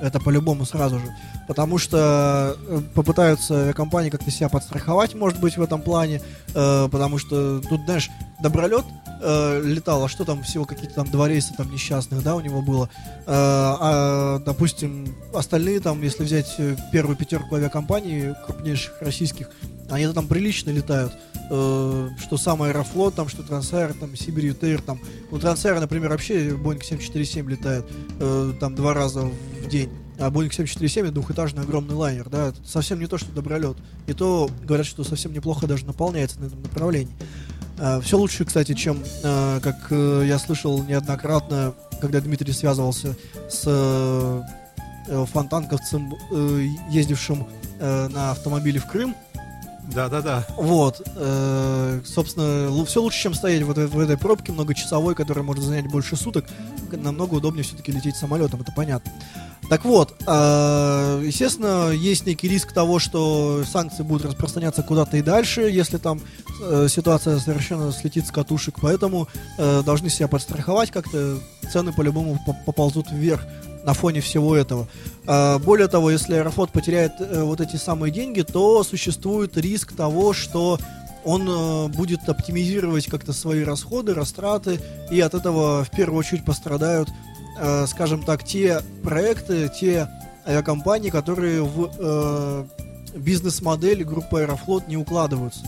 Это по-любому сразу же. Потому что э, попытаются компании как-то себя подстраховать, может быть, в этом плане. э, потому что тут, знаешь, добролет э, летал, а что там всего какие-то там два рейса там несчастных, да, у него было. А, допустим, остальные там, если взять первую пятерку авиакомпаний крупнейших российских, они там прилично летают. Что сам Аэрофлот, там, что Трансаэр, там, Сибирь Ютейр, там. У Трансаэра, например, вообще Boeing 747 летает там два раза в день. А Boeing 747 это двухэтажный огромный лайнер, да, совсем не то, что добролет. И то говорят, что совсем неплохо даже наполняется на этом направлении. все лучше, кстати, чем, э, как э, я слышал неоднократно, когда Дмитрий связывался с э, фонтанковцем, э, ездившим на автомобиле в Крым, Да-да-да. вот, э, собственно, все лучше, чем стоять вот в этой пробке многочасовой, которая может занять больше суток. Намного удобнее все-таки лететь самолетом, это понятно. Так вот, э, естественно, есть некий риск того, что санкции будут распространяться куда-то и дальше, если там э, ситуация совершенно слетит с катушек, поэтому э, должны себя подстраховать как-то, цены по-любому по- поползут вверх на фоне всего этого. А, более того, если Аэрофлот потеряет э, вот эти самые деньги, то существует риск того, что он э, будет оптимизировать как-то свои расходы, растраты, и от этого в первую очередь пострадают, э, скажем так, те проекты, те авиакомпании, которые в бизнес-модель группы Аэрофлот не укладываются.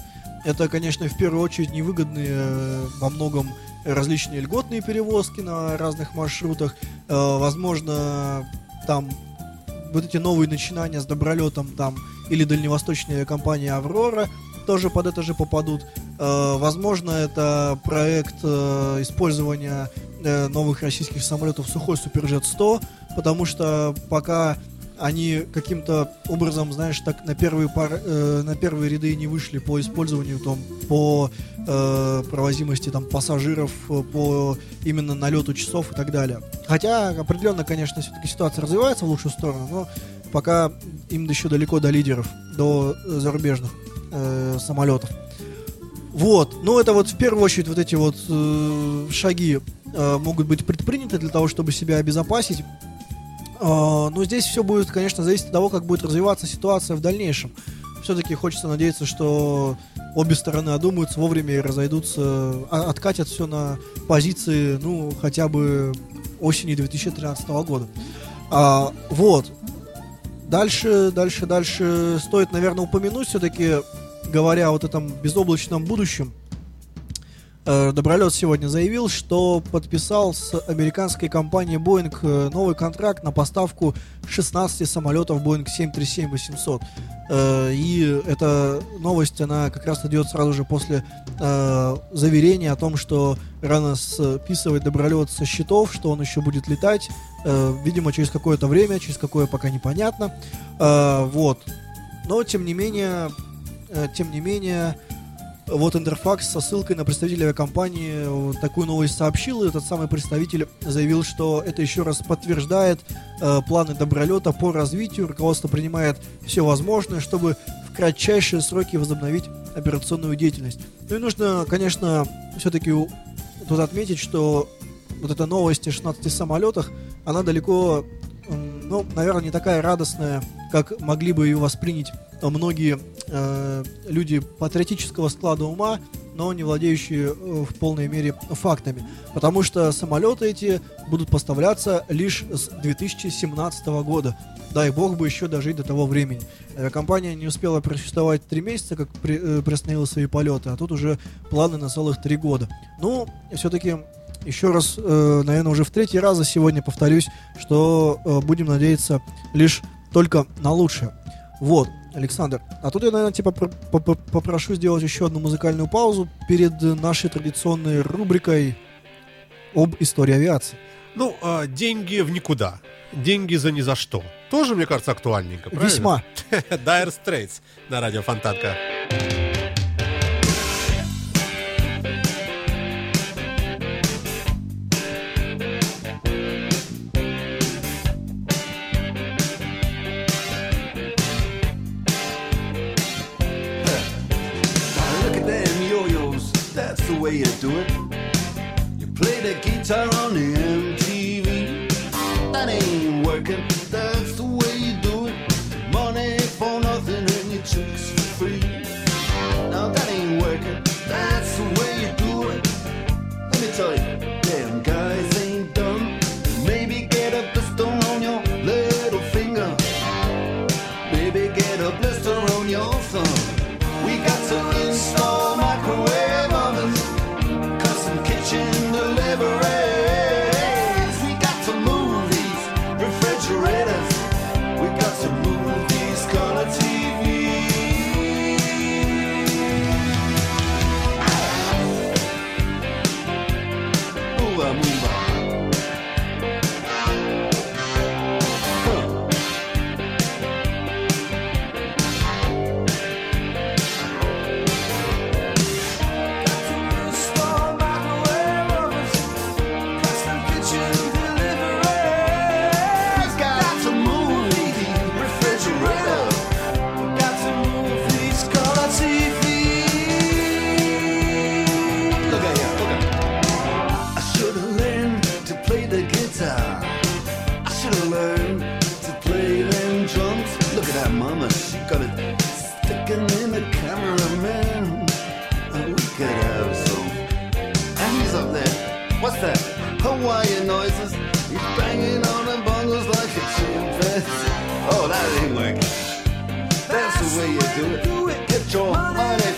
Это, конечно, в первую очередь невыгодные во многом различные льготные перевозки на разных маршрутах, Э, возможно, там вот эти новые начинания с добролетом там или дальневосточная компания Аврора тоже под это же попадут. Э, возможно, это проект э, использования новых российских самолетов Сухой Суперджет 100, потому что пока они каким-то образом, знаешь, так на первые пар, э, на первые ряды не вышли по использованию там по э, провозимости там пассажиров, э, по именно налету часов и так далее. Хотя определенно, конечно, все-таки ситуация развивается в лучшую сторону, но пока им еще далеко до лидеров, до э, зарубежных э, самолетов. Вот, ну это вот в первую очередь вот эти вот э, шаги э, могут быть предприняты для того, чтобы себя обезопасить. А, Но здесь все будет, конечно, зависеть от того, как будет развиваться ситуация в дальнейшем. Все-таки хочется надеяться, что обе стороны одумаются вовремя и разойдутся, а- откатят все на позиции, ну, хотя бы осени 2013 года. А, вот. Дальше, дальше, дальше стоит, наверное, упомянуть все-таки, говоря о вот этом безоблачном будущем, Добролет сегодня заявил, что подписал с американской компанией Boeing э, новый контракт на поставку 16 самолетов Boeing 737-800. Э, И эта новость, она как раз идет сразу же после э, заверения о том, что рано списывать Добролет со счетов, что он еще будет летать, э, видимо, через какое-то время, через какое пока непонятно. Э, Вот. Но, тем не менее, э, тем не менее, вот Интерфакс со ссылкой на представителя компании такую новость сообщил, и этот самый представитель заявил, что это еще раз подтверждает э, планы Добролета по развитию. Руководство принимает все возможное, чтобы в кратчайшие сроки возобновить операционную деятельность. Ну и нужно, конечно, все-таки тут отметить, что вот эта новость о 16 самолетах, она далеко, ну, наверное, не такая радостная, как могли бы ее воспринять многие э, люди патриотического склада ума, но не владеющие э, в полной мере фактами. Потому что самолеты эти будут поставляться лишь с 2017 года. Дай бог бы еще дожить до того времени. Компания не успела просуществовать три месяца, как при, э, приостановила свои полеты, а тут уже планы на целых три года. Ну, все-таки еще раз, э, наверное, уже в третий раз за сегодня повторюсь, что э, будем надеяться лишь только на лучшее. Вот, Александр. А тут я, наверное, типа пр- поп- попрошу сделать еще одну музыкальную паузу перед э, нашей традиционной рубрикой об истории авиации. Ну, а, деньги в никуда. Деньги за ни за что. Тоже, мне кажется, актуальненько, правильно? Весьма. Dire Straits на радио Фонтанка.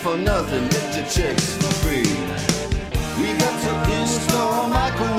For nothing. Get your chicks for free. We got to install microwave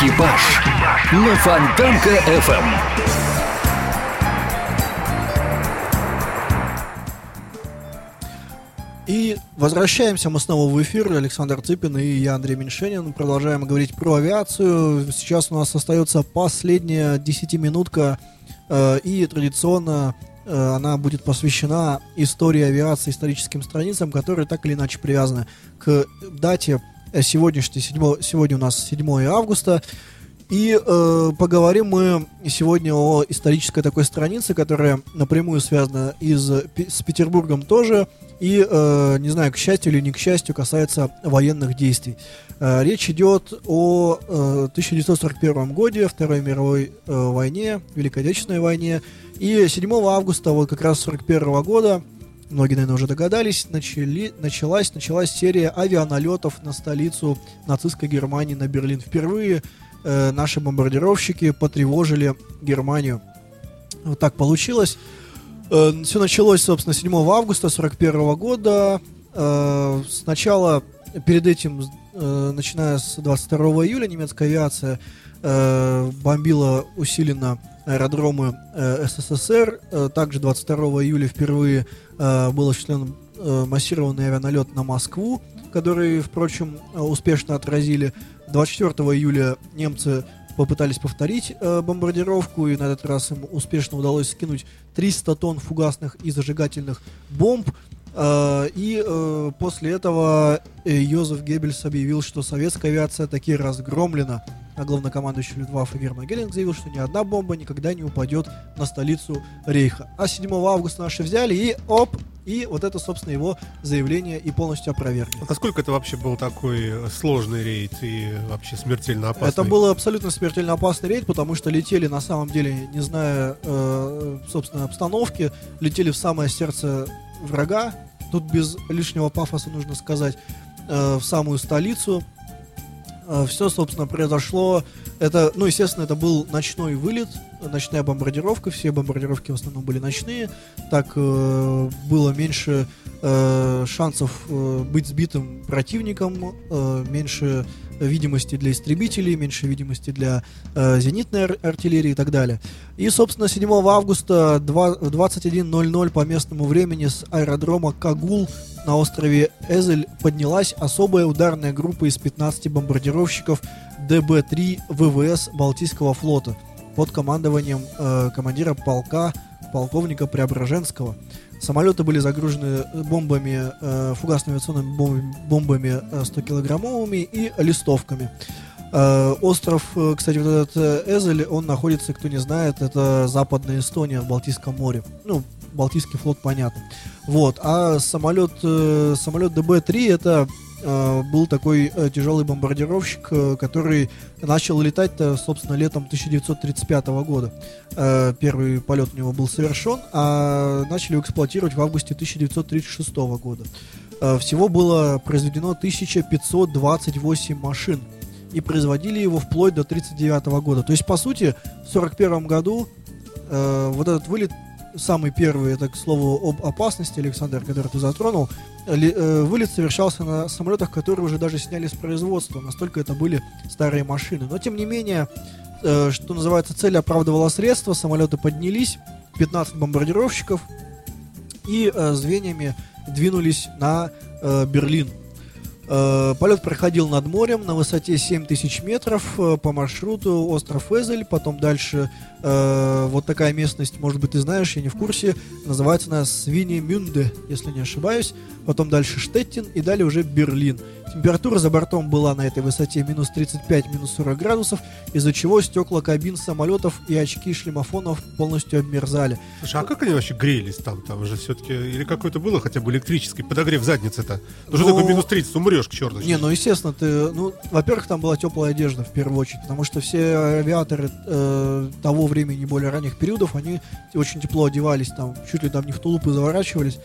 Экипаж на Фонтанка FM. И возвращаемся мы снова в эфир. Александр Цыпин и я, Андрей Меньшенин. Продолжаем говорить про авиацию. Сейчас у нас остается последняя десятиминутка. Э, и традиционно э, она будет посвящена истории авиации, историческим страницам, которые так или иначе привязаны к дате э, сегодняшней, 7, сегодня у нас 7 августа. И э, поговорим мы сегодня о исторической такой странице, которая напрямую связана из, с Петербургом тоже. И, э, не знаю, к счастью или не к счастью, касается военных действий. Э, речь идет о э, 1941 годе, Второй мировой э, войне, Великой Отечественной войне. И 7 августа вот как раз 1941 года многие, наверное, уже догадались, начали, началась, началась серия авианалетов на столицу нацистской Германии, на Берлин. Впервые э, наши бомбардировщики потревожили Германию. Вот так получилось. все началось, собственно, 7 августа 41 года. Э, сначала, перед этим, э, начиная с 22 июля, немецкая авиация э, бомбила усиленно аэродромы э, СССР. Э, также 22 июля впервые э, был осуществлен э, массированный авианалет на Москву, который, впрочем, э, успешно отразили. 24 июля немцы попытались повторить э, бомбардировку, и на этот раз им успешно удалось скинуть 300 тонн фугасных и зажигательных бомб. Э, и э, после этого э, Йозеф Геббельс объявил, что советская авиация таки разгромлена. А главнокомандующий Люфтваффе Герман Геринг заявил, что ни одна бомба никогда не упадет на столицу Рейха. А 7 августа наши взяли и оп, и вот это, собственно, его заявление и полностью опровергли. А насколько это вообще был такой сложный рейд и вообще смертельно опасный? Это был абсолютно смертельно опасный рейд, потому что летели, на самом деле, не зная, э, собственно, обстановки, летели в самое сердце врага. Тут без лишнего пафоса нужно сказать, э, в самую столицу. Э, все, собственно, произошло. Это, ну, естественно, это был ночной вылет, ночная бомбардировка. Все бомбардировки в основном были ночные. Так э, было меньше э, шансов э, быть сбитым противником, э, меньше видимости для истребителей, меньше видимости для э, зенитной ар- артиллерии и так далее. И, собственно, 7 августа два- в 21.00 по местному времени с аэродрома Кагул на острове Эзель поднялась особая ударная группа из 15 бомбардировщиков ДБ-3 ВВС Балтийского флота под командованием э, командира полка полковника Преображенского. Самолеты были загружены бомбами, э, фугасно-авиационными бомбами, бомбами э, 100-килограммовыми и листовками. Э, остров, э, кстати, вот этот э, Эзель, он находится, кто не знает, это западная Эстония в Балтийском море. Ну, Балтийский флот, понятно. Вот. А самолет, э, самолет ДБ-3 это э, был такой э, тяжелый бомбардировщик, э, который начал летать, собственно, летом 1935 года. Э, первый полет у него был совершен, а начали его эксплуатировать в августе 1936 года. Э, всего было произведено 1528 машин. И производили его вплоть до 1939 года. То есть, по сути, в 1941 году э, вот этот вылет самый первый, это, к слову, об опасности, Александр, который ты затронул, ли- э, вылет совершался на самолетах, которые уже даже сняли с производства, настолько это были старые машины. Но, тем не менее, э, что называется, цель оправдывала средства, самолеты поднялись, 15 бомбардировщиков, и э, звеньями двинулись на э, Берлин. Э, Полет проходил над морем на высоте 7000 метров э, по маршруту остров Эзель, потом дальше э, вот такая местность, может быть, ты знаешь, я не в курсе, называется она Свинемюнде, если не ошибаюсь, потом дальше Штеттин и далее уже Берлин. Температура за бортом была на этой высоте минус 35, минус 40 градусов, из-за чего стекла кабин самолетов и очки шлемофонов полностью обмерзали. Слушай, а как они вообще грелись там? Там же все-таки... Или какой-то было хотя бы электрический подогрев задницы-то? Ну, что такое минус 30? Умрешь к черту. Не, ну естественно, ты, ну, во-первых, там была теплая одежда в первую очередь, потому что все авиаторы э, того времени, более ранних периодов, они очень тепло одевались, там, чуть ли там не в тулупы заворачивались,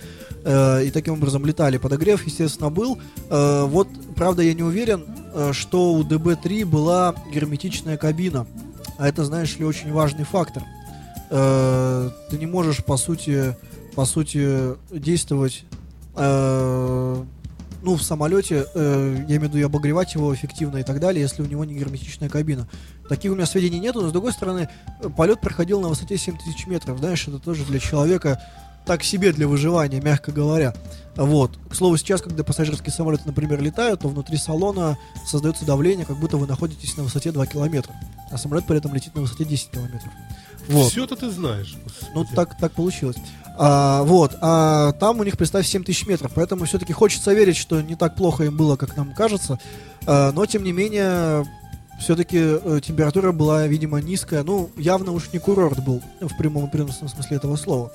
э, и таким образом летали. Подогрев, естественно, был. Э, вот, правда, я не уверен, э, что у ДБ-3 была герметичная кабина, а это, знаешь ли, очень важный фактор. Э, ты не можешь, по сути, по сути, действовать э, ну, в самолете, э, я имею в виду обогревать его эффективно и так далее, если у него не герметичная кабина. Таких у меня сведений нету, но с другой стороны, э, полет проходил на высоте 7000 метров, знаешь, это тоже для человека так себе для выживания, мягко говоря. Вот. К слову, сейчас, когда пассажирские самолеты, например, летают, то внутри салона создается давление, как будто вы находитесь на высоте 2 километра. А самолет при этом летит на высоте 10 километров. Вот. Все-то ты знаешь. Ну, господи. так, так получилось. А, вот. А там у них, представь, 7 тысяч метров. Поэтому все-таки хочется верить, что не так плохо им было, как нам кажется. А, но, тем не менее, все-таки э, температура была, видимо, низкая. Ну, явно уж не курорт был, в прямом и переносном смысле этого слова.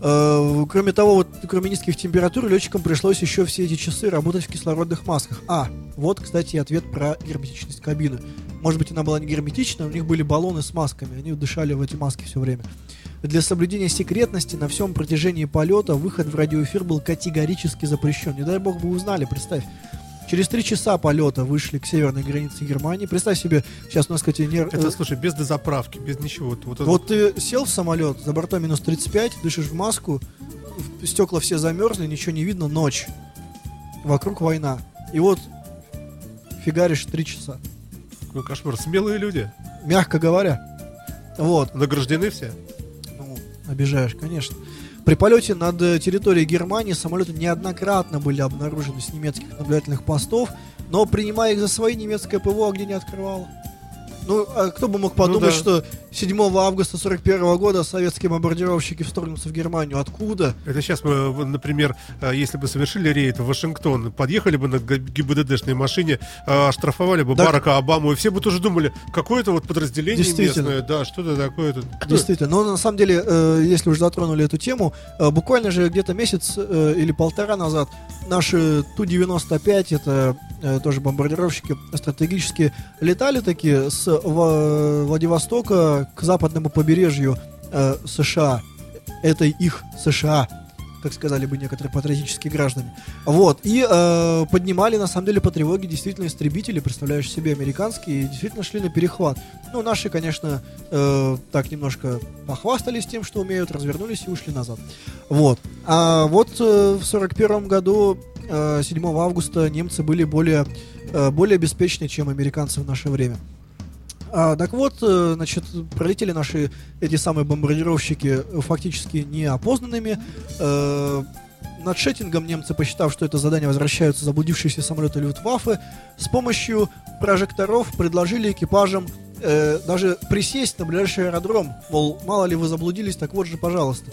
Э, Кроме того, вот, кроме низких температур, летчикам пришлось еще все эти часы работать в кислородных масках. А, вот, кстати, ответ про герметичность кабины. Может быть, она была не герметична, у них были баллоны с масками, они дышали в эти маски все время. Для соблюдения секретности на всем протяжении полета выход в радиоэфир был категорически запрещен. Не дай бог бы узнали, представь. Через три часа полета вышли к северной границе Германии. Представь себе, сейчас у нас, кстати, не... Это, слушай, без дозаправки, без ничего. Вот, вот Вот ты сел в самолет, за бортом минус 35, дышишь в маску, стекла все замерзли, ничего не видно, ночь. Вокруг война. И вот фигаришь три часа. какой кошмар. Смелые люди. Мягко говоря. Вот. Награждены все. Ну, обижаешь, конечно. При полете над э, территорией Германии самолеты неоднократно были обнаружены с немецких наблюдательных постов, но принимая их за свои, немецкое ПВО огня не открывало. Ну, а кто бы мог подумать, да. что 7 августа 41 года советские бомбардировщики вторгнутся в Германию. Откуда? Это сейчас мы, например, э, если бы совершили рейд в Вашингтон, подъехали бы на ГИБДДшной машине, э, оштрафовали бы Да. Барака Обаму, и все бы тоже думали, какое-то вот подразделение Действительно. местное, да, что-то такое. тут. Действительно. Но на самом деле, э, если уже затронули эту тему, буквально же где-то месяц или полтора назад наши Ту-95, это тоже бомбардировщики стратегические, летали такие с Владивостока к западному побережью э, США. Это их США как сказали бы некоторые патриотические граждане. Вот. И э, поднимали, на самом деле, по тревоге действительно истребители, представляющие себе американские, и действительно шли на перехват. Ну, наши, конечно, э, так немножко похвастались тем, что умеют, развернулись и ушли назад. Вот. А вот э, в 41 году, э, 7 августа, немцы были более, э, более беспечны, чем американцы в наше время. А, так вот, э, значит, пролетели наши эти самые бомбардировщики э, фактически неопознанными. Э, над Шеттингом немцы, посчитав, что это задание возвращаются заблудившиеся самолеты Люфтваффе, с помощью прожекторов предложили экипажам э, даже присесть на ближайший аэродром. Мол, мало ли вы заблудились, так вот же, пожалуйста.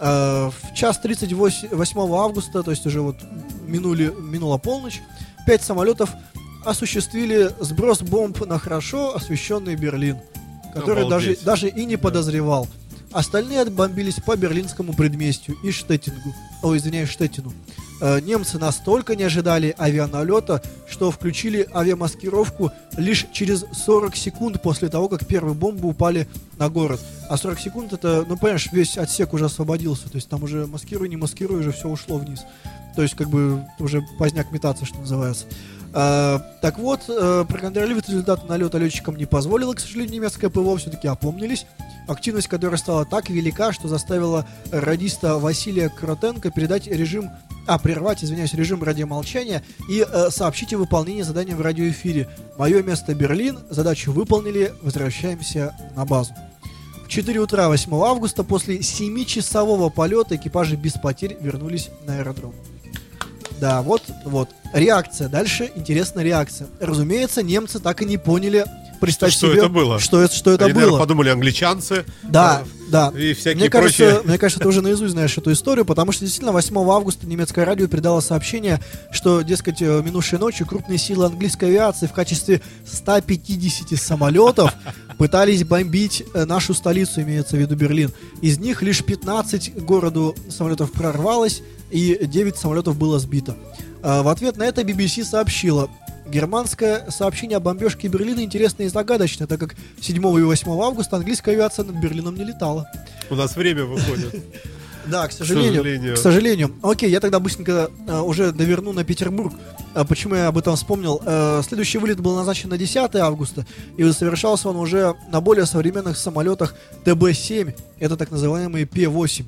Э, в час 38 августа, то есть уже вот минули, минула полночь, пять самолетов осуществили сброс бомб на хорошо освещенный Берлин, который даже, Обалдеть. даже и не подозревал. Остальные отбомбились по берлинскому предместью и Штеттингу. О, извиняюсь, Штеттину. Э, немцы настолько не ожидали авианалета, что включили авиамаскировку лишь через 40 секунд после того, как первые бомбы упали на город. А 40 секунд это, ну понимаешь, весь отсек уже освободился. То есть там уже маскируй, не маскируй, уже все ушло вниз. То есть как бы уже поздняк метаться, что называется. Э, так вот, э, проконтролировать результаты налета летчикам не позволило, к сожалению, немецкое ПВО все-таки опомнились. Активность которой стала так велика, что заставила радиста Василия Кротенко передать режим, а, прервать, извиняюсь, режим радиомолчания и э, сообщить о выполнении задания в радиоэфире. Мое место Берлин, задачу выполнили, возвращаемся на базу. В 4 утра 8 августа после 7-часового полета экипажи без потерь вернулись на аэродром. Да, вот, вот. Реакция. Дальше интересная реакция. Разумеется, немцы так и не поняли, представь Что себе, это было? что это, что это Они, наверное, было. подумали англичанцы. Да, да. И всякие Мне кажется, прочие. мне кажется, ты уже наизусть знаешь эту историю, потому что действительно 8 августа немецкое радио передало сообщение, что, дескать, э, минувшей ночью крупные силы английской авиации в качестве 150 самолетов пытались бомбить э, нашу столицу, имеется в виду Берлин. Из них лишь 15 городу самолетов прорвалось, и 9 самолетов было сбито. А, В ответ на это BBC сообщила, Германское сообщение о бомбежке Берлина интересно и загадочно, так как 7 и 8 августа английская авиация над Берлином не летала. У нас время выходит. Да, к сожалению. сожалению. К сожалению. Окей, я тогда быстренько э, уже доверну на Петербург. А почему я об этом вспомнил? Э, следующий вылет был назначен на 10 августа, и совершался он уже на более современных самолетах ТБ-7. Это так называемые П-8.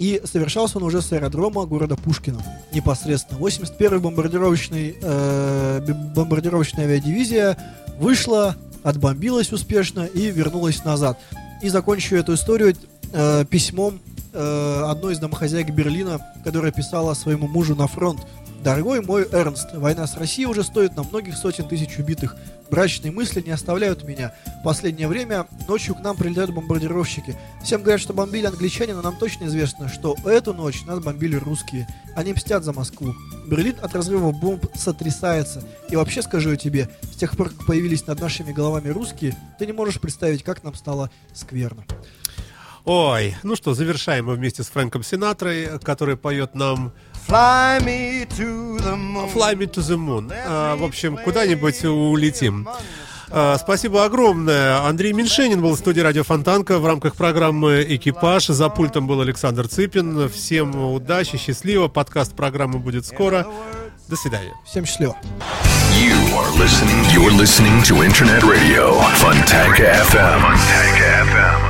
И совершался он уже с аэродрома города Пушкина непосредственно. 81-й бомбардировочный, э, бомбардировочная авиадивизия вышла, отбомбилась успешно и вернулась назад. И закончу эту историю э, письмом э, одной из домохозяек Берлина, которая писала своему мужу на фронт. Дорогой мой Эрнст, война с Россией уже стоит на многих сотен тысяч убитых. Брачные мысли не оставляют меня. В последнее время ночью к нам прилетают бомбардировщики. Всем говорят, что бомбили англичане, но нам точно известно, что эту ночь нас бомбили русские. Они мстят за Москву. Берлин от разрыва бомб сотрясается. И вообще скажу я тебе, с тех пор, как появились над нашими головами русские, ты не можешь представить, как нам стало скверно. Ой, ну что, завершаем мы вместе с Фрэнком Синатрой, который поет нам Fly me to the moon. Fly Me to the Moon. А, в общем, куда-нибудь улетим. А, спасибо огромное. Андрей Меньшенин был в студии Радио Фонтанка в рамках программы «Экипаж». За пультом был Александр Цыпин. Всем удачи, счастливо. Подкаст программы будет скоро. До свидания. Всем счастливо. You are listening. You're listening to Internet Radio Funtanka FM. Funtanka FM.